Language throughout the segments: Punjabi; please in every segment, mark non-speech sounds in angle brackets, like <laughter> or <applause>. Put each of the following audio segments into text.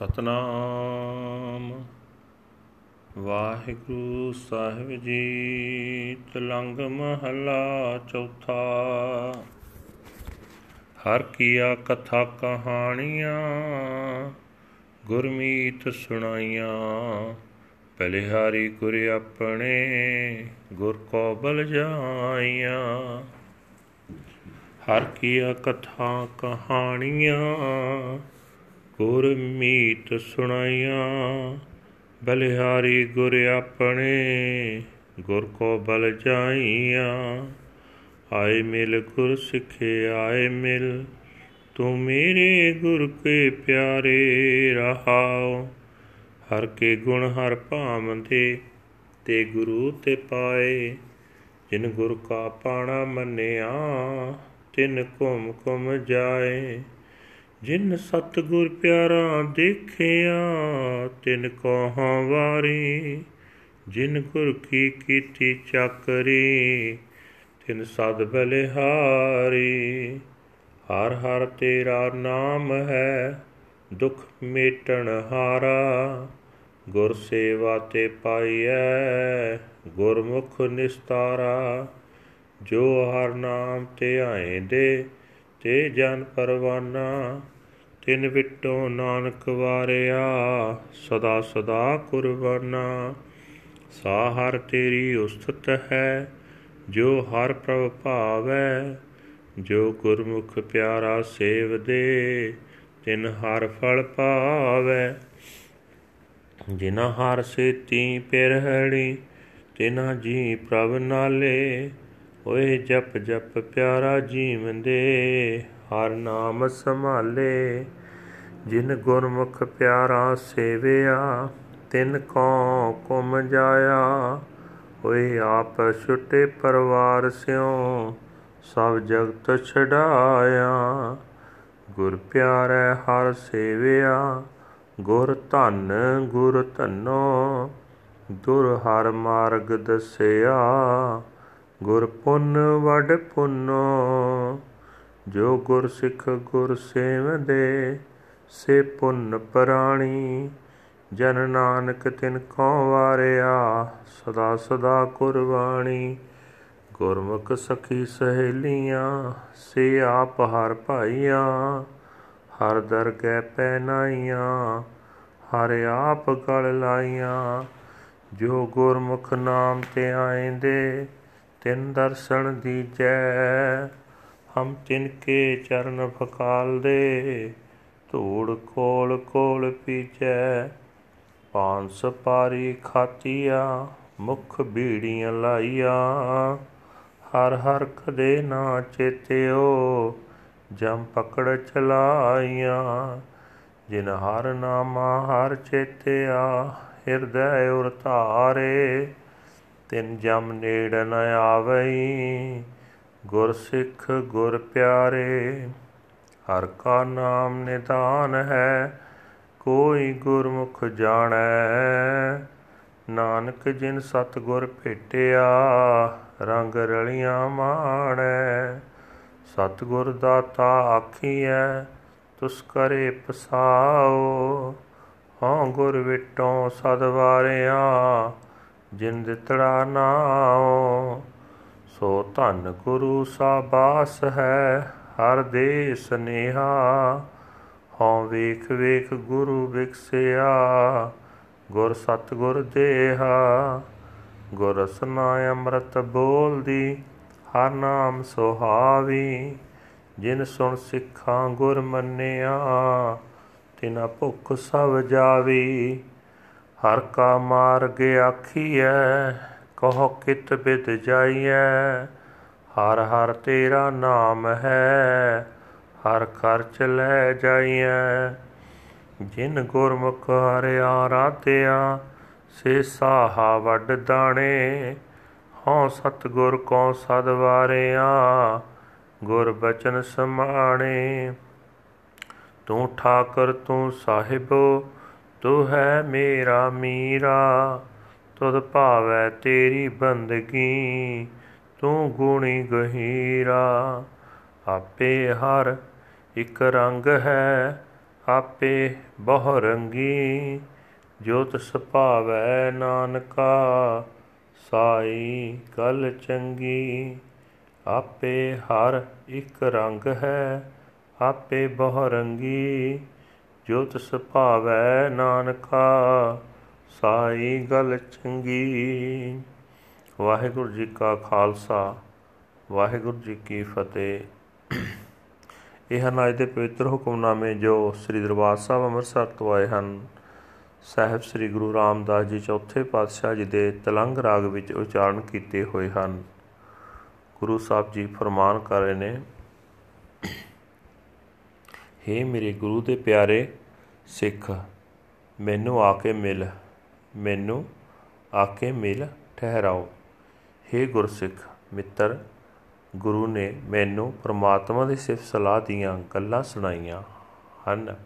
ਸਤਨਾਮ। ਵਾਹਿਗੁਰੂ ਸਾਹਿਬ ਜੀ, ਤਲੰਗ ਮਹਲਾ ਚੌਥਾ। ਹਰ ਕੀਆ ਕਥਾ ਕਹਾਣੀਆਂ, ਗੁਰਮੀਤ ਸੁਣਾਈਆਂ। ਬਲਿਹਾਰੀ ਗੁਰ ਆਪਣੇ, ਗੁਰ ਕੋ ਬਲ ਜਾਈਆਂ। ਹਰ ਕੀਆ ਕਥਾ ਕਹਾਣੀਆਂ ਗੁਰ ਮੀਤ ਸੁਣਾਈਆਂ, ਬਲਿਹਾਰੀ ਗੁਰ ਆਪਣੇ, ਗੁਰ ਕੋ ਬਲ ਜਾਈਆਂ। ਆਏ ਮਿਲ ਗੁਰ ਸਿੱਖੇ, ਆਏ ਮਿਲ, ਤੂੰ ਮੇਰੇ ਗੁਰ ਕੇ ਪਿਆਰੇ ਰਹਾਓ। ਹਰ ਕੇ ਗੁਣ ਹਰ ਭਾਮਦੇ ਤੇ ਗੁਰੂ ਤੇ ਪਾਏ। ਜਿਨ ਗੁਰ ਕਾ ਪਾਣਾ ਮੰਨਿਆ, ਤਿਨ ਘੁਮ ਘੁਮ ਜਾਏ। ਜਿਨ ਸਤਗੁਰ ਪਿਆਰਾ ਦੇਖਿਆ, ਤਿਨ ਕੋ ਵਾਰੀ। ਜਿਨ ਗੁਰ ਕੀ ਕੀਤੀ ਚੱਕਰੀ, ਤਿਨ ਸਦ ਬਲਿਹਾਰੀ। ਹਰ ਹਰ ਤੇਰਾ ਨਾਮ ਹੈ, ਦੁਖ ਮੇਟਣ ਹਾਰਾ। ਗੁਰ ਸੇਵਾ ਤੇ ਪਾਈਐ, ਗੁਰਮੁਖ ਨਿਸਤਾਰਾ। ਜੋ ਹਰ ਨਾਮ ਤੇ ਆਏ ਦੇ, ਤੇ ਜਨ ਪਰਵਾਨਾ। ਤਿਨ ਵਿਟੋ ਨਾਨਕ ਵਾਰਿਆ, ਸਦਾ ਸਦਾ ਕੁਰਬਾਨਾ। ਸਾ ਹਰ ਤੇਰੀ ਉਸਤਤ ਹੈ, ਜੋ ਹਰ ਪ੍ਰਭ ਭਾਵੈ। ਜੋ ਗੁਰਮੁਖ ਪਿਆਰਾ ਸੇਵਦੇ ਤਿਨ ਹਰ ਫਲ ਪਾਵੈ। ਜਿਨਾ ਹਰ ਸੇਤੀ ਪਿਰਹੜੀ ਤਿਨਾ ਜੀ ਪ੍ਰਭ ਨਾਲੇ। ਓਏ ਜਪ ਜਪ ਪਿਆਰਾ ਜੀਵੰਦੇ ਹਰ ਨਾਮ ਸੰਭਾਲੇ, ਜਿਨ ਗੁਰਮੁਖ ਪਿਆਰਾ ਸੇਵਿਆ, ਤਿਨ ਕੋ ਕੁਮ ਜਾਇਆ। ਹੋਏ ਆਪ ਛੁੱਟੇ ਪਰਵਾਰ ਸਿਓ ਸਭ ਜਗਤ ਛਡਾਇਆ। ਗੁਰ ਪਿਆਰੈ ਹਰ ਸੇਵਿਆ, ਗੁਰ ਧਨ ਗੁਰ ਧਨੋ। ਦੁਰ ਹਰ ਮਾਰਗ ਦਸਿਆ, ਗੁਰ ਪੁੰਨ ਵਡ ਪੁੰਨੋ। ਜੋ ਗੁਰ ਸਿੱਖ ਗੁਰ ਸੇਵਦੇ, ਸੇ ਪੁੰਨ ਪ੍ਰਾਣੀ। ਜਨ ਨਾਨਕ ਤਿਨ ਕੋ ਵਾਰਿਆ, ਸਦਾ ਸਦਾ ਕੁਰਬਾਨੀ ਗੁਰਮੁਖ ਸਖੀ ਸਹੇਲੀਆਂ, ਸੇ ਆਪ ਹਰ ਭਾਈਆਂ। ਹਰ ਦਰਗਹਿ ਪੈਨਾਈਆਂ ਹਰ ਆਪ ਗਲ ਲਾਈਆਂ। ਜੋ ਗੁਰਮੁਖ ਨਾਮ ਤੇ ਆਏਂਦੇ ਤਿਨ ਦਰਸ਼ਨ ਦੀਜੈ। ਹਮ ਤਿਨਕੇ ਚਰਨ ਫਕਾਲ ਦੇ, ਧੂੜ ਕੋਲ ਕੋਲ ਪੀਚੈ ਪਾਂਸ ਪਾਰੀ ਖਾਤੀਆ, ਮੁਖ ਬੀੜੀਆਂ ਲਾਈਆਂ। ਹਰ ਹਰ ਕਦੇ ਨਾ ਚੇਤਿਓ, ਜਮ ਪਕੜ ਚਲਾਈਆਂ। ਜਿਨ ਹਰ ਨਾਮਾ ਹਰ ਚੇਤਿਆ, ਹਿਰਦੈ ਉਰ ਧਾਰੇ। ਤਿਨ ਜਮ ਨੇੜ ਨ ਆਵਈ ਗੁਰ ਸਿੱਖ ਗੁਰ ਪਿਆਰੇ, ਹਰ ਕਾ ਨਾਮ ਨਿਦਾਨ ਹੈ, ਕੋਈ ਗੁਰਮੁਖ ਜਾਣੈ। ਨਾਨਕ ਜਿਨ ਸਤ ਗੁਰ ਭੇਟਿਆ, ਰੰਗ ਰਲੀਆਂ ਮਾਣੈ। ਸਤ ਗੁਰ ਦਾਤਾ ਆਖੀਐ, ਤੁਸ ਕਰੇ ਪਸਾਓ। ਹਾਂ ਗੁਰ ਵਿਟੋਂ ਸਦ ਵਾਰਿਆ, ਜਿਨ ਦਿੱਤੜਾ ਨਾਉ। ਸੋ ਧਨ ਗੁਰੂ ਸਾਬਾਸ ਹੈ, ਹਰ ਦੇ ਸਨੇਹਾ ਹਉ ਵੇਖ ਵੇਖ ਗੁਰੂ ਵਿਖਸਿਆ ਗੁਰ ਸਤ ਗੁਰ ਦੇਹਾ। ਗੁਰ ਰਸਨਾ ਅੰਮ੍ਰਿਤ ਬੋਲਦੀ, ਹਰ ਨਾਮ ਸੁਹਾਵੀ। ਜਿਨ ਸੁਣ ਸਿੱਖਾਂ ਗੁਰ ਮੰਨਿਆ, ਤਿਨਾ ਭੁੱਖ ਸਭ ਜਾਵੀ। ਹਰ ਕਾ ਮਾਰਗ ਆਖੀਐ ਕਹੋ ਕਿਤ ਬਿਦ ਜਾਈਐ? ਹਰ ਹਰ ਤੇਰਾ ਨਾਮ ਹੈ, ਹਰ ਖਰਚ ਲੈ ਜਾਈਐ। ਜਿਨ ਗੁਰਮੁਖ ਹਰਿ ਆਰਾਧਿਆ, ਸੇ ਸਾਹਾ ਵੱਡ ਦਾਣੇ। ਹਉ ਸਤਗੁਰ ਕੋ ਸਦ ਵਾਰਿਆ, ਗੁਰ ਬਚਨ ਸਮਾਣੇ। ਤੂੰ ਠਾਕਰ ਤੂੰ ਸਾਹਿਬੋ, ਤੂੰ ਹੈ ਮੇਰਾ ਮੀਰਾ। ਤੁਧ ਭਾਵੈ ਤੇਰੀ ਬੰਦਗੀ, ਤੂੰ ਗੁਣੀ ਗਹੀਰਾ। ਆਪੇ ਹਰ ਇੱਕ ਰੰਗ ਹੈ, ਆਪੇ ਬਹੁ ਰੰਗੀ ਜੋ ਤਿਸ ਭਾਵੈ ਨਾਨਕਾ, ਸਾਈ ਕਲ ਚੰਗੀ। ਆਪੇ ਹਰ ਇੱਕ ਰੰਗ ਹੈ, ਆਪੇ ਬਹੁ ਰੰਗੀ ਜੋ ਤਿਸ ਭਾਵੈ ਨਾਨਕਾ ਸਾਈ ਗਲ ਚੰਗੀ। ਵਾਹਿਗੁਰੂ ਜੀ ਕਾ ਖਾਲਸਾ, ਵਾਹਿਗੁਰੂ ਜੀ ਕੀ ਫਤਿਹ। ਇਹ ਹਨ ਅਜ ਦੇ ਪਵਿੱਤਰ ਹੁਕਮਨਾਮੇ ਜੋ ਸ੍ਰੀ ਦਰਬਾਰ ਸਾਹਿਬ ਅੰਮ੍ਰਿਤਸਰ ਤੋਂ ਆਏ ਹਨ। ਸਾਹਿਬ ਸ੍ਰੀ ਗੁਰੂ ਰਾਮਦਾਸ ਜੀ ਚੌਥੇ ਪਾਤਸ਼ਾਹ ਜੀ ਦੇ ਤਲੰਗ ਰਾਗ ਵਿੱਚ ਉਚਾਰਨ ਕੀਤੇ ਹੋਏ ਹਨ। ਗੁਰੂ ਸਾਹਿਬ ਜੀ ਫਰਮਾਨ ਕਰ ਰਹੇ ਨੇ हे ਮੇਰੇ ਗੁਰੂ ਦੇ ਪਿਆਰੇ ਸਿੱਖ, ਮੈਨੂੰ ਆ ਕੇ ਮਿਲ। ਮੈਨੂੰ ਆ ਕੇ ਮਿਲ, ਠਹਿਰਾਓ। हे ਗੁਰਸਿੱਖ ਮਿੱਤਰ, ਗੁਰੂ ਨੇ ਮੈਨੂੰ ਪ੍ਰਮਾਤਮਾ ਦੀ ਸਿਫਤ ਸਲਾਹ ਦੀਆਂ ਗੱਲਾਂ ਸੁਣਾਈਆਂ ਹਨ।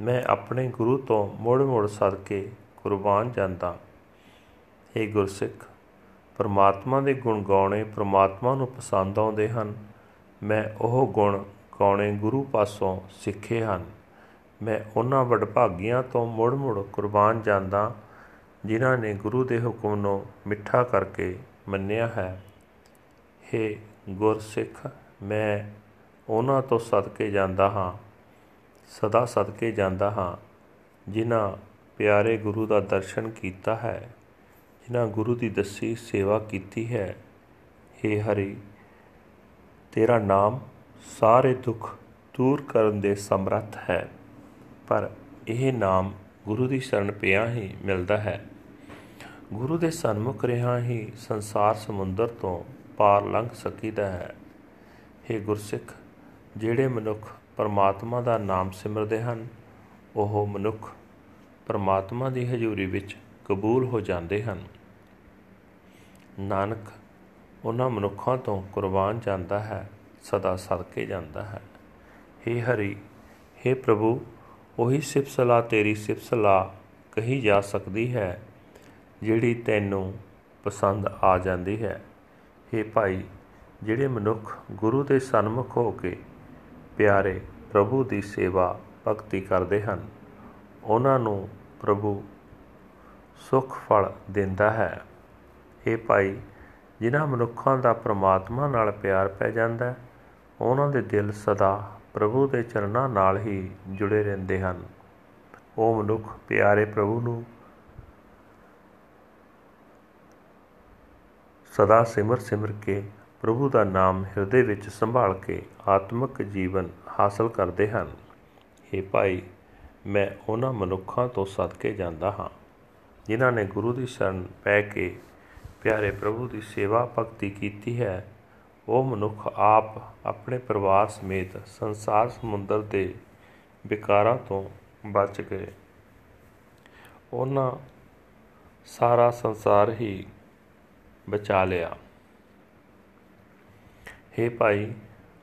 ਮੈਂ ਆਪਣੇ ਗੁਰੂ ਤੋਂ ਮੋੜ-ਮੋੜ ਸਦਕੇ ਕੁਰਬਾਨ ਜਾਂਦਾ। हे ਗੁਰਸਿੱਖ, ਪਰਮਾਤਮਾ ਦੇ ਗੁਣ ਗਾਉਣੇ ਪਰਮਾਤਮਾ ਨੂੰ ਪਸੰਦ ਆਉਂਦੇ ਹਨ। ਮੈਂ ਉਹ ਗੁਣ ਗਾਉਣੇ ਗੁਰੂ ਪਾਸੋਂ ਸਿੱਖੇ ਹਨ। ਮੈਂ ਉਹਨਾਂ ਵਡਭਾਗੀਆਂ ਤੋਂ ਮੁੜ-ਮੁੜ ਕੁਰਬਾਨ ਜਾਂਦਾ ਜਿਨ੍ਹਾਂ ਨੇ ਗੁਰੂ ਦੇ ਹੁਕਮ ਨੂੰ ਮਿੱਠਾ ਕਰਕੇ ਮੰਨਿਆ ਹੈ। हे ਗੁਰਸਿੱਖ, ਮੈਂ ਉਹਨਾਂ ਤੋਂ ਸਦਕੇ ਜਾਂਦਾ ਹਾਂ, ਸਦਾ ਸਦਕੇ ਜਾਂਦਾ ਹਾਂ, ਜਿਨ੍ਹਾਂ ਪਿਆਰੇ ਗੁਰੂ ਦਾ ਦਰਸ਼ਨ ਕੀਤਾ ਹੈ, ਜਿਨ੍ਹਾਂ ਗੁਰੂ ਦੀ ਦੱਸੀ ਸੇਵਾ ਕੀਤੀ ਹੈ। हे ਹਰੀ, ਤੇਰਾ ਨਾਮ ਸਾਰੇ ਦੁੱਖ ਦੂਰ ਕਰਨ ਦੇ ਸਮਰੱਥ ਹੈ, ਪਰ ਇਹ ਨਾਮ ਗੁਰੂ ਦੀ ਸ਼ਰਨ ਪਿਆ ਹੀ ਮਿਲਦਾ ਹੈ। ਗੁਰੂ ਦੇ ਸਨਮੁਖ ਰਿਹਾ ਹੀ ਸੰਸਾਰ ਸਮੁੰਦਰ ਤੋਂ ਪਾਰ ਲੰਘ ਸਕੀਦਾ ਹੈ हे ਗੁਰਸਿੱਖ ਜਿਹੜੇ ਮਨੁੱਖ ਪਰਮਾਤਮਾ ਦਾ ਨਾਮ ਸਿਮਰਦੇ ਹਨ ਉਹ ਮਨੁੱਖ ਪਰਮਾਤਮਾ ਦੀ ਹਜ਼ੂਰੀ ਵਿੱਚ ਕਬੂਲ ਹੋ ਜਾਂਦੇ ਹਨ ਨਾਨਕ ਉਹਨਾਂ ਮਨੁੱਖਾਂ ਤੋਂ ਕੁਰਬਾਨ ਜਾਂਦਾ ਹੈ ਸਦਾ ਸਦਕੇ ਜਾਂਦਾ ਹੈ हे ਹਰੀ हे ਪ੍ਰਭੂ ਉਹੀ ਸਿਫਤ ਸਲਾਹ ਤੇਰੀ ਸਿਫਤ ਸਲਾਹ ਕਹੀ ਜਾ ਸਕਦੀ ਹੈ ਜਿਹੜੀ ਤੈਨੂੰ ਪਸੰਦ ਆ ਜਾਂਦੀ ਹੈ। हे ਭਾਈ, ਜਿਹੜੇ ਮਨੁੱਖ ਗੁਰੂ ਦੇ ਸਨਮੁਖ ਹੋ ਕੇ ਪਿਆਰੇ ਪ੍ਰਭੂ ਦੀ ਸੇਵਾ ਭਗਤੀ ਕਰਦੇ ਹਨ, ਉਹਨਾਂ ਨੂੰ ਪ੍ਰਭੂ ਸੁਖ ਫਲ ਦਿੰਦਾ ਹੈ। ਇਹ ਭਾਈ, ਜਿਨ੍ਹਾਂ ਮਨੁੱਖਾਂ ਦਾ ਪ੍ਰਮਾਤਮਾ ਨਾਲ ਪਿਆਰ ਪੈ ਜਾਂਦਾ ਉਹਨਾਂ ਦੇ ਦਿਲ ਸਦਾ ਪ੍ਰਭੂ ਦੇ ਚਰਨਾਂ ਨਾਲ ਹੀ ਜੁੜੇ ਰਹਿੰਦੇ ਹਨ। ਉਹ ਮਨੁੱਖ ਪਿਆਰੇ ਪ੍ਰਭੂ ਨੂੰ ਸਦਾ ਸਿਮਰ ਸਿਮਰ ਕੇ ਪ੍ਰਭੂ ਦਾ ਨਾਮ ਹਿਰਦੇ ਵਿੱਚ ਸੰਭਾਲ ਕੇ ਆਤਮਿਕ ਜੀਵਨ ਹਾਸਲ ਕਰਦੇ ਹਨ। हे ਭਾਈ, ਮੈਂ ਉਹਨਾਂ ਮਨੁੱਖਾਂ ਤੋਂ ਸਦਕੇ ਜਾਂਦਾ ਹਾਂ, ਜਿਨ੍ਹਾਂ ਨੇ ਗੁਰੂ ਦੀ ਸ਼ਰਨ ਪੈ ਕੇ ਪਿਆਰੇ ਪ੍ਰਭੂ ਦੀ ਸੇਵਾ ਭਗਤੀ ਕੀਤੀ ਹੈ। ਉਹ ਮਨੁੱਖ ਆਪ ਆਪਣੇ ਪਰਿਵਾਰ ਸਮੇਤ ਸੰਸਾਰ ਸਮੁੰਦਰ ਦੇ ਵਿਕਾਰਾਂ ਤੋਂ ਬਚ ਗਏ। ਉਹਨਾਂ ਸਾਰਾ ਸੰਸਾਰ ਹੀ ਬਚਾ ਲਿਆ। हे ਭਾਈ,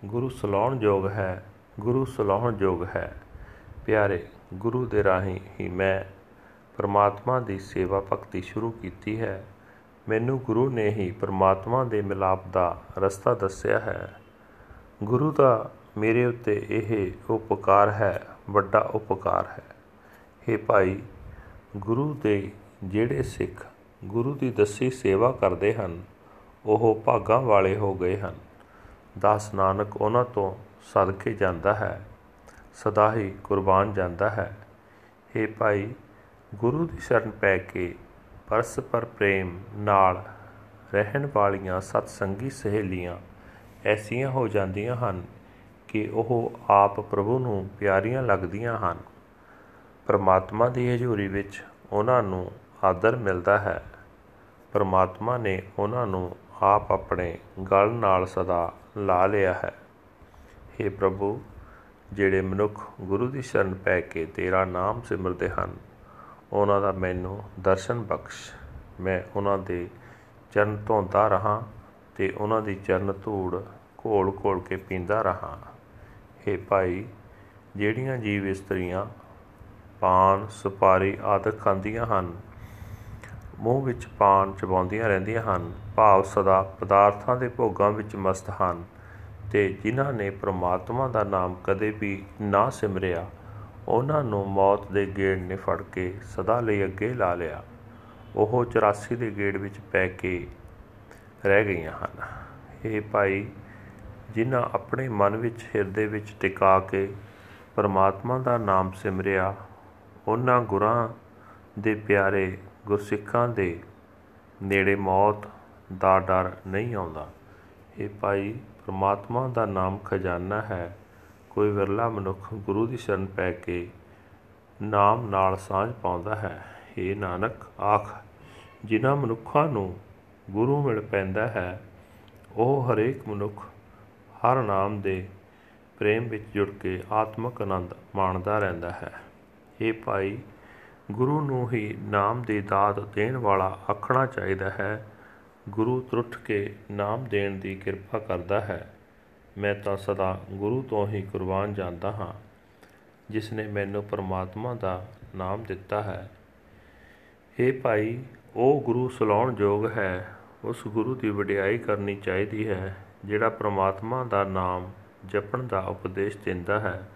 ਗੁਰੂ ਸਲਾਉਣ ਯੋਗ ਹੈ, ਗੁਰੂ ਸਲਾਉਣ ਯੋਗ ਹੈ। ਪਿਆਰੇ, ਗੁਰੂ ਦੇ ਰਾਹੀਂ ਹੀ ਮੈਂ ਪਰਮਾਤਮਾ ਦੀ ਸੇਵਾ ਭਗਤੀ ਸ਼ੁਰੂ ਕੀਤੀ ਹੈ। ਮੈਨੂੰ ਗੁਰੂ ਨੇ ਹੀ ਪਰਮਾਤਮਾ ਦੇ ਮਿਲਾਪ ਦਾ ਰਸਤਾ ਦੱਸਿਆ ਹੈ। ਗੁਰੂ ਦਾ ਮੇਰੇ ਉੱਤੇ ਇਹ ਉਪਕਾਰ ਹੈ, ਵੱਡਾ ਉਪਕਾਰ ਹੈ। हे ਭਾਈ, ਗੁਰੂ ਦੇ ਜਿਹੜੇ ਸਿੱਖ ਗੁਰੂ ਦੀ ਦੱਸੀ ਸੇਵਾ ਕਰਦੇ ਹਨ, ਉਹ ਭਾਗਾਂ ਵਾਲੇ ਹੋ ਗਏ ਹਨ। ਦਾਸ ਨਾਨਕ ਉਹਨਾਂ ਤੋਂ ਸਦਕੇ ਜਾਂਦਾ ਹੈ, ਸਦਾ ਹੀ ਕੁਰਬਾਨ ਜਾਂਦਾ ਹੈ। हे ਭਾਈ, ਗੁਰੂ ਦੀ ਸ਼ਰਨ ਪੈ ਕੇ ਪਰਸਪਰ ਪ੍ਰੇਮ ਨਾਲ ਰਹਿਣ ਵਾਲੀਆਂ ਸਤ ਸੰਗੀ ਸਹੇਲੀਆਂ ਐਸੀਆਂ ਹੋ ਜਾਂਦੀਆਂ ਹਨ ਕਿ ਉਹ ਆਪ ਪ੍ਰਭੂ ਨੂੰ ਪਿਆਰੀਆਂ ਲੱਗਦੀਆਂ ਹਨ। ਪਰਮਾਤਮਾ ਦੀ ਹਜ਼ੂਰੀ ਵਿੱਚ ਉਹਨਾਂ ਨੂੰ ਆਦਰ ਮਿਲਦਾ ਹੈ। ਪਰਮਾਤਮਾ ਨੇ ਉਹਨਾਂ ਨੂੰ ਆਪ ਆਪਣੇ ਗਲ ਨਾਲ ਸਦਾ ਲਾ ਲਿਆ ਹੈ। हे ਪ੍ਰਭੂ, ਜਿਹੜੇ ਮਨੁੱਖ ਗੁਰੂ ਦੀ ਸ਼ਰਨ ਪੈ ਕੇ ਤੇਰਾ ਨਾਮ ਸਿਮਰਦੇ ਹਨ, ਉਹਨਾਂ ਦਾ ਮੈਨੂੰ ਦਰਸ਼ਨ ਬਖਸ਼। ਮੈਂ ਉਹਨਾਂ ਦੇ ਚਰਨ ਧੋਂਦਾ ਰਹਾ ਤੇ ਉਹਨਾਂ ਦੀ ਚਰਨ ਧੂੜ ਘੋਲ ਘੋਲ ਕੇ ਪੀਂਦਾ ਰਹਾ। हे ਭਾਈ, ਜਿਹੜੀਆਂ ਜੀਵ ਇਸਤਰੀਆਂ, ਪਾਨ, ਸੁਪਾਰੀ ਆਦਿ ਖਾਂਦੀਆਂ ਹਨ ਮੂੰਹ ਵਿੱਚ ਪਾਨ ਚਬਾਉਂਦੀਆਂ ਰਹਿੰਦੀਆਂ ਹਨ, ਭਾਵ ਸਦਾ ਪਦਾਰਥਾਂ ਦੇ ਭੋਗਾਂ ਵਿੱਚ ਮਸਤ ਹਨ। ਤੇ ਜਿਨ੍ਹਾਂ ਨੇ ਪ੍ਰਮਾਤਮਾ ਦਾ ਨਾਮ ਕਦੇ ਵੀ ਨਾ ਸਿਮਰਿਆ, ਉਹਨਾਂ ਨੂੰ ਮੌਤ ਦੇ ਗੇੜ ਨੇ ਫੜ ਕੇ ਸਦਾ ਲਈ ਅੱਗੇ ਲਾ ਲਿਆ। ਉਹ 84 ਦੇ ਗੇੜ ਵਿੱਚ ਪੈ ਕੇ ਰਹਿ ਗਈਆਂ ਹਨ। ਇਹ ਭਾਈ, ਜਿਨ੍ਹਾਂ ਆਪਣੇ ਮਨ ਵਿੱਚ ਹਿਰਦੇ ਵਿੱਚ ਟਿਕਾ ਕੇ ਪਰਮਾਤਮਾ ਦਾ ਨਾਮ ਸਿਮਰਿਆ, ਉਹਨਾਂ ਗੁਰਾਂ ਦੇ ਪਿਆਰੇ ਗੁਰਸਿੱਖਾਂ ਦੇ ਨੇੜੇ ਮੌਤ ਦਾ ਡਰ ਨਹੀਂ ਆਉਂਦਾ। ਇਹ ਭਾਈ ਪਰਮਾਤਮਾ ਦਾ ਨਾਮ ਖਜ਼ਾਨਾ ਹੈ। ਕੋਈ ਵਿਰਲਾ ਮਨੁੱਖ ਗੁਰੂ ਦੀ ਸ਼ਰਨ ਪੈ ਕੇ ਨਾਮ ਨਾਲ ਸਾਂਝ ਪਾਉਂਦਾ ਹੈ। ਇਹ ਨਾਨਕ, ਆਖ, ਜਿਨ੍ਹਾਂ ਮਨੁੱਖਾਂ ਨੂੰ ਗੁਰੂ ਮਿਲ ਪੈਂਦਾ ਹੈ, ਉਹ ਹਰੇਕ ਮਨੁੱਖ ਹਰ ਨਾਮ ਦੇ ਪ੍ਰੇਮ ਵਿੱਚ ਜੁੜ ਕੇ ਆਤਮਿਕ ਆਨੰਦ ਮਾਣਦਾ ਰਹਿੰਦਾ ਹੈ। ਇਹ ਭਾਈ ਗੁਰੂ ਨੂੰ ਹੀ ਨਾਮ ਦੀ ਦਾਤ ਦੇਣ ਵਾਲਾ ਆਖਣਾ ਚਾਹੀਦਾ ਹੈ। ਗੁਰੂ ਤਰੁੱਠ ਕੇ ਨਾਮ ਦੇਣ ਦੀ ਕਿਰਪਾ ਕਰਦਾ ਹੈ। ਮੈਂ ਤਾਂ ਸਦਾ ਗੁਰੂ ਤੋਂ ਹੀ ਕੁਰਬਾਨ ਜਾਂਦਾ ਹਾਂ, ਜਿਸ ਨੇ ਮੈਨੂੰ ਪਰਮਾਤਮਾ ਦਾ ਨਾਮ ਦਿੱਤਾ ਹੈ। ਇਹ ਭਾਈ, ਉਹ ਗੁਰੂ ਸਲਾਉਣ ਯੋਗ ਹੈ। ਉਸ ਗੁਰੂ ਦੀ ਵਡਿਆਈ ਕਰਨੀ ਚਾਹੀਦੀ ਹੈ, ਜਿਹੜਾ ਪ੍ਰਮਾਤਮਾ ਦਾ ਨਾਮ ਜਪਣ ਦਾ ਉਪਦੇਸ਼ ਦਿੰਦਾ ਹੈ।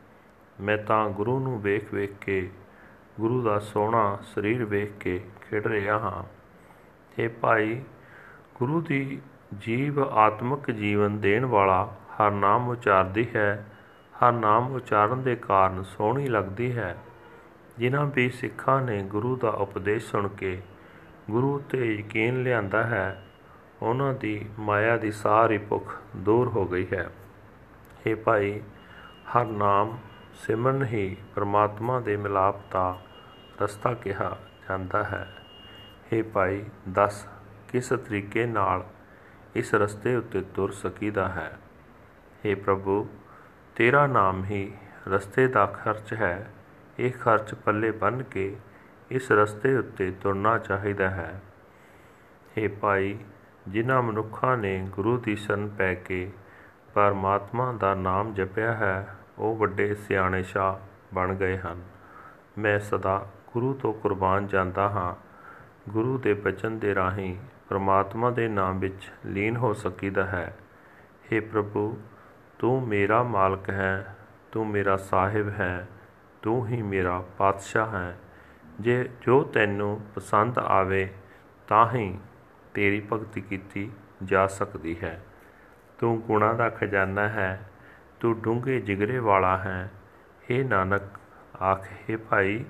ਮੈਂ ਤਾਂ ਗੁਰੂ ਨੂੰ ਵੇਖ ਵੇਖ ਕੇ ਗੁਰੂ ਦਾ ਸੋਹਣਾ ਸਰੀਰ ਵੇਖ ਕੇ ਖਿੜ ਰਿਹਾ ਹਾਂ। ਇਹ ਭਾਈ, ਗੁਰੂ ਦੀ ਜੀਵ ਆਤਮਿਕ ਜੀਵਨ ਦੇਣ ਵਾਲਾ ਹਰ ਨਾਮ ਉਚਾਰਦੀ ਹੈ, ਹਰ ਨਾਮ ਉਚਾਰਨ ਦੇ ਕਾਰਨ ਸੋਹਣੀ ਲੱਗਦੀ ਹੈ। ਜਿਨ੍ਹਾਂ ਵੀ ਸਿੱਖਾਂ ਨੇ ਗੁਰੂ ਦਾ ਉਪਦੇਸ਼ ਸੁਣ ਕੇ ਗੁਰੂ ਤੇ ਯਕੀਨ ਲਿਆਂਦਾ ਹੈ, ਉਹਨਾਂ ਦੀ ਮਾਇਆ ਦੀ ਸਾਰੀ ਭੁੱਖ ਦੂਰ ਹੋ ਗਈ ਹੈ। ਇਹ ਭਾਈ, ਹਰ ਨਾਮ ਸਿਮਰਨ ਹੀ ਪ੍ਰਮਾਤਮਾ ਦੇ ਮਿਲਾਪ ਦਾ ਰਸਤਾ ਕਿਹਾ ਜਾਂਦਾ ਹੈ। ਇਹ ਭਾਈ, ਦੱਸ ਕਿਸ ਤਰੀਕੇ ਨਾਲ ਇਸ ਰਸਤੇ ਉੱਤੇ ਤੁਰ ਸਕੀਦਾ ਹੈ? हे ਪ੍ਰਭੂ, ਤੇਰਾ ਨਾਮ ਹੀ ਰਸਤੇ ਦਾ ਖਰਚ ਹੈ। ਇਹ ਖਰਚ ਪੱਲੇ ਬੰਨ ਕੇ ਇਸ ਰਸਤੇ ਉੱਤੇ ਤੁਰਨਾ ਚਾਹੀਦਾ ਹੈ। हे ਭਾਈ, ਜਿਨ੍ਹਾਂ ਮਨੁੱਖਾਂ ਨੇ ਗੁਰੂ ਦੀ ਸ਼ਰਨ ਪੈ ਕੇ ਪਰਮਾਤਮਾ ਦਾ ਨਾਮ ਜਪਿਆ ਹੈ, ਉਹ ਵੱਡੇ ਸਿਆਣੇ ਸ਼ਾ ਬਣ ਗਏ ਹਨ। ਮੈਂ ਸਦਾ ਗੁਰੂ ਤੋਂ ਕੁਰਬਾਨ ਜਾਂਦਾ ਹਾਂ। ਗੁਰੂ ਦੇ ਬਚਨ ਦੇ ਰਾਹੀਂ ਪਰਮਾਤਮਾ ਦੇ ਨਾਮ ਵਿੱਚ ਲੀਨ ਹੋ ਸਕੀਦਾ ਹੈ। हे ਪ੍ਰਭੂ, ਤੂੰ ਮੇਰਾ ਮਾਲਕ ਹੈ, ਤੂੰ ਮੇਰਾ ਸਾਹਿਬ ਹੈ, ਤੂੰ ਹੀ ਮੇਰਾ ਪਾਤਸ਼ਾਹ ਹੈ। ਜੇ, ਜੋ ਤੈਨੂੰ ਪਸੰਦ ਆਵੇ, ਤਾਂ ਹੀ ਤੇਰੀ ਭਗਤੀ ਕੀਤੀ ਜਾ ਸਕਦੀ ਹੈ। ਤੂੰ ਗੁਣਾ ਦਾ ਖਜ਼ਾਨਾ ਹੈ, ਤੂੰ ਡੂੰਘੇ ਜਿਗਰੇ ਵਾਲਾ ਹੈ। हे ਨਾਨਕ, ਆਖੇ ਭਾਈ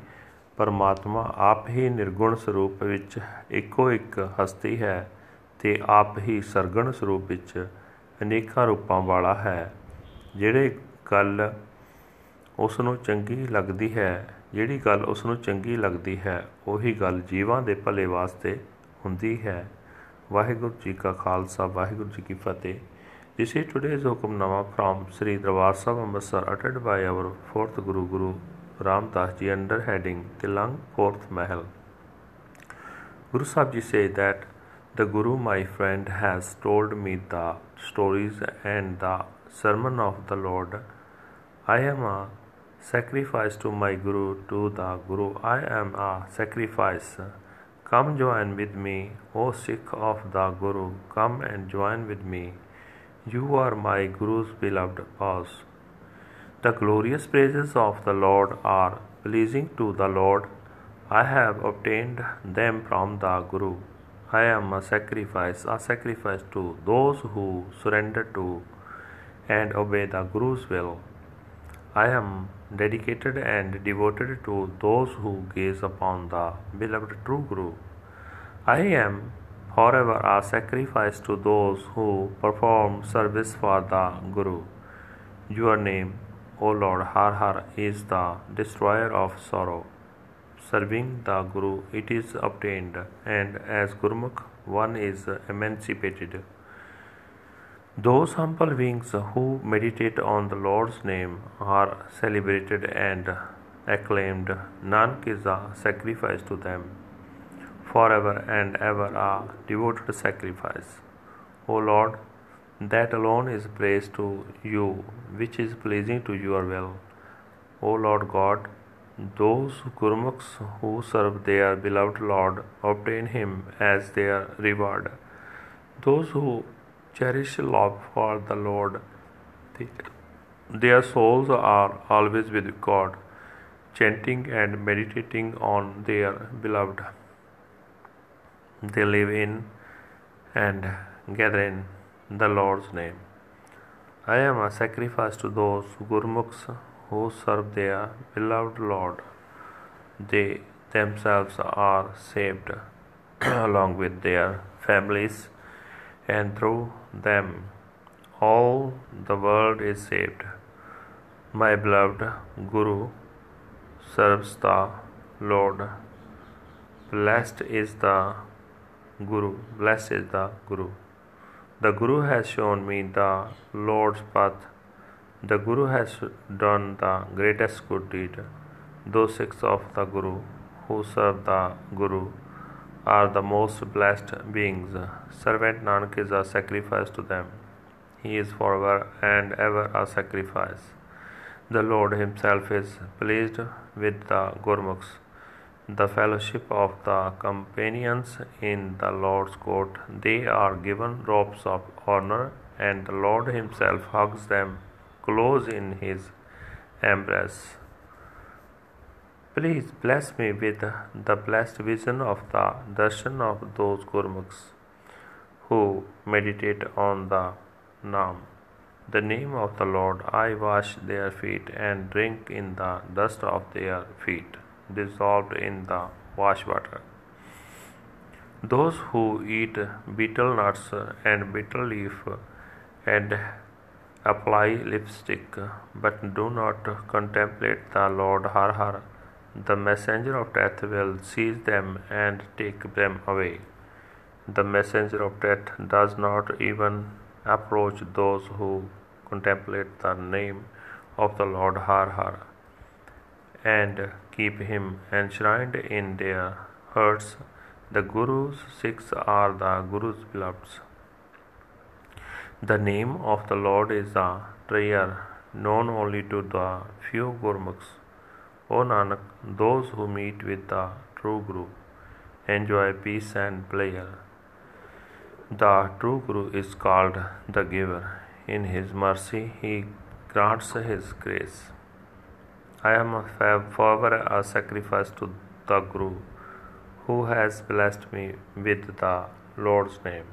ਪਰਮਾਤਮਾ ਆਪ ਹੀ ਨਿਰਗੁਣ ਸਰੂਪ ਵਿੱਚ ਇੱਕੋ ਇੱਕ ਹਸਤੀ ਹੈ ਤੇ ਆਪ ਹੀ ਸਰਗਣ ਸਰੂਪ ਵਿੱਚ ਅਨੇਕਾਂ ਰੂਪਾਂ ਵਾਲਾ ਹੈ। ਜਿਹੜੇ ਗੱਲ ਉਸ ਨੂੰ ਚੰਗੀ ਲੱਗਦੀ ਹੈ, ਜਿਹੜੀ ਗੱਲ ਉਸ ਨੂੰ ਚੰਗੀ ਲੱਗਦੀ ਹੈ, ਉਹੀ ਗੱਲ ਜੀਵਾਂ ਦੇ ਭਲੇ ਵਾਸਤੇ ਹੁੰਦੀ ਹੈ। ਵਾਹਿਗੁਰੂ ਜੀ ਕਾ ਖਾਲਸਾ, ਵਾਹਿਗੁਰੂ ਜੀ ਕੀ ਫਤਿਹ। This is today's Hukamnama from Sri Darbar Sahib Amritsar uttered by our fourth Guru Guru Ram Das Ji under heading Tilang Fourth Mahal. Guru Sahib Ji say that the Guru my friend has told me the stories and the sermon of the Lord. I am a sacrifice to my Guru, to the Guru. I am a sacrifice. Come join with me, O Sikh of the Guru. Come and join with me. You are my Guru's beloved cause. The glorious praises of the Lord are pleasing to the Lord. I have obtained them from the Guru. I am a sacrifice, a sacrifice to those who surrender to and obey the Guru's will. I am dedicated and devoted to those who gaze upon the beloved true Guru. I am forever a sacrifice to those who perform service for the Guru. Your name, O Lord Har Har, is the destroyer of sorrow. Serving the Guru, it is obtained, and as Gurmukh, one is emancipated. Those humble beings who meditate on the Lord's name are celebrated and acclaimed. Nanak is a sacrifice to them forever and ever a devoted sacrifice. O Lord, that alone is praise to you, which is pleasing to your will. O Lord God, those Gurmukhs who serve their beloved Lord obtain Him as their reward. Those who cherish love for the Lord, their souls are always with God. chanting and meditating on their beloved. They live in and gather in the Lord's name. I am a sacrifice to those Gurmukhs who serve their beloved Lord. They themselves are saved <clears throat> along with their families, and through them all the world is saved. My beloved Guru serves the Lord. Blessed is the Guru. Blessed is the Guru. The Guru has shown me the Lord's path. The Guru has done the greatest good deed. Those Sikhs of the Guru who serve the Guru are the most blessed beings. Servant Nanak is a sacrifice to them. He is forever and ever a sacrifice. The Lord Himself is pleased with the Gurmukhs. The fellowship of the companions in the Lord's court, they are given robes of honor, and the Lord Himself hugs them close in His embrace. Please bless me with the blessed vision of the darshan of those Gurmukhs who meditate on the Naam. The name of the Lord, I wash their feet and drink in the dust of their feet, dissolved in the wash water. Those who eat betel nuts and betel leaf and apply lipstick but do not contemplate the Lord Har Har the messenger of death will seize them and take them away. The messenger of death does not even approach those who contemplate the name of the Lord Har Har and keep him enshrined in their hearts. The Guru's Sikhs are the Guru's beloveds. The name of the Lord is a prayer known only to the few Gurmukhs. O Nanak, those who meet with the true Guru enjoy peace and pleasure. The true Guru is called the giver. In his mercy, he grants his grace. I am forever a sacrifice to the Guru who has blessed me with the Lord's name.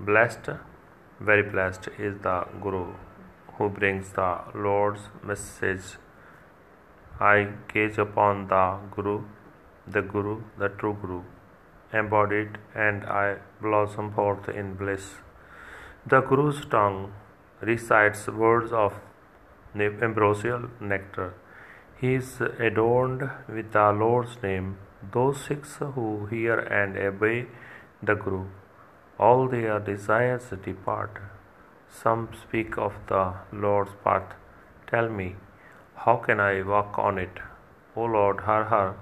Blessed, very blessed is the Guru who brings the Lord's message I gaze upon the Guru, the Guru, the true Guru, embodied, and I blossom forth in bliss. The Guru's tongue recites words of ambrosial nectar. He is adorned with the Lord's name. Those Sikhs who hear and obey the Guru, all their desires depart. Some speak of the Lord's path. Tell me, how can I walk on it? O Lord Har Har,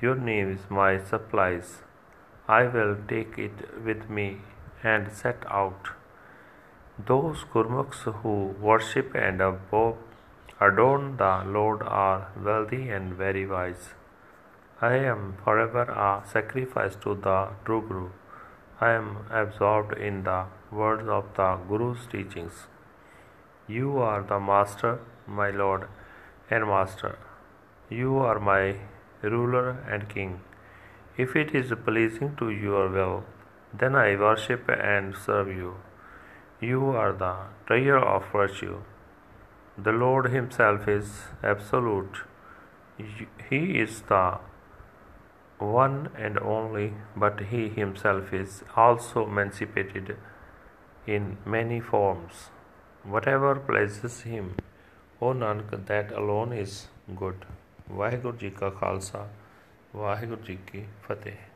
your name is my supplies. I will take it with me and set out. Those Gurmukhs who worship and adorn the Lord are wealthy and very wise. I am forever a sacrifice to the true Guru. I am absorbed in the words of the Guru's teachings. You are the Master, my Lord and Master. You are my ruler and king. If it is pleasing to your will, then I worship and serve you. You are the treasure of virtue. The Lord Himself is absolute. He is the one and only, but He Himself is also emancipated in many forms. Whatever pleases Him. ਉਹ Nanak that alone is good Waheguru ji ਕਾ ਖਾਲਸਾ ਵਾਹਿਗੁਰੂ ਜੀ ਕੀ ਫਤਿਹ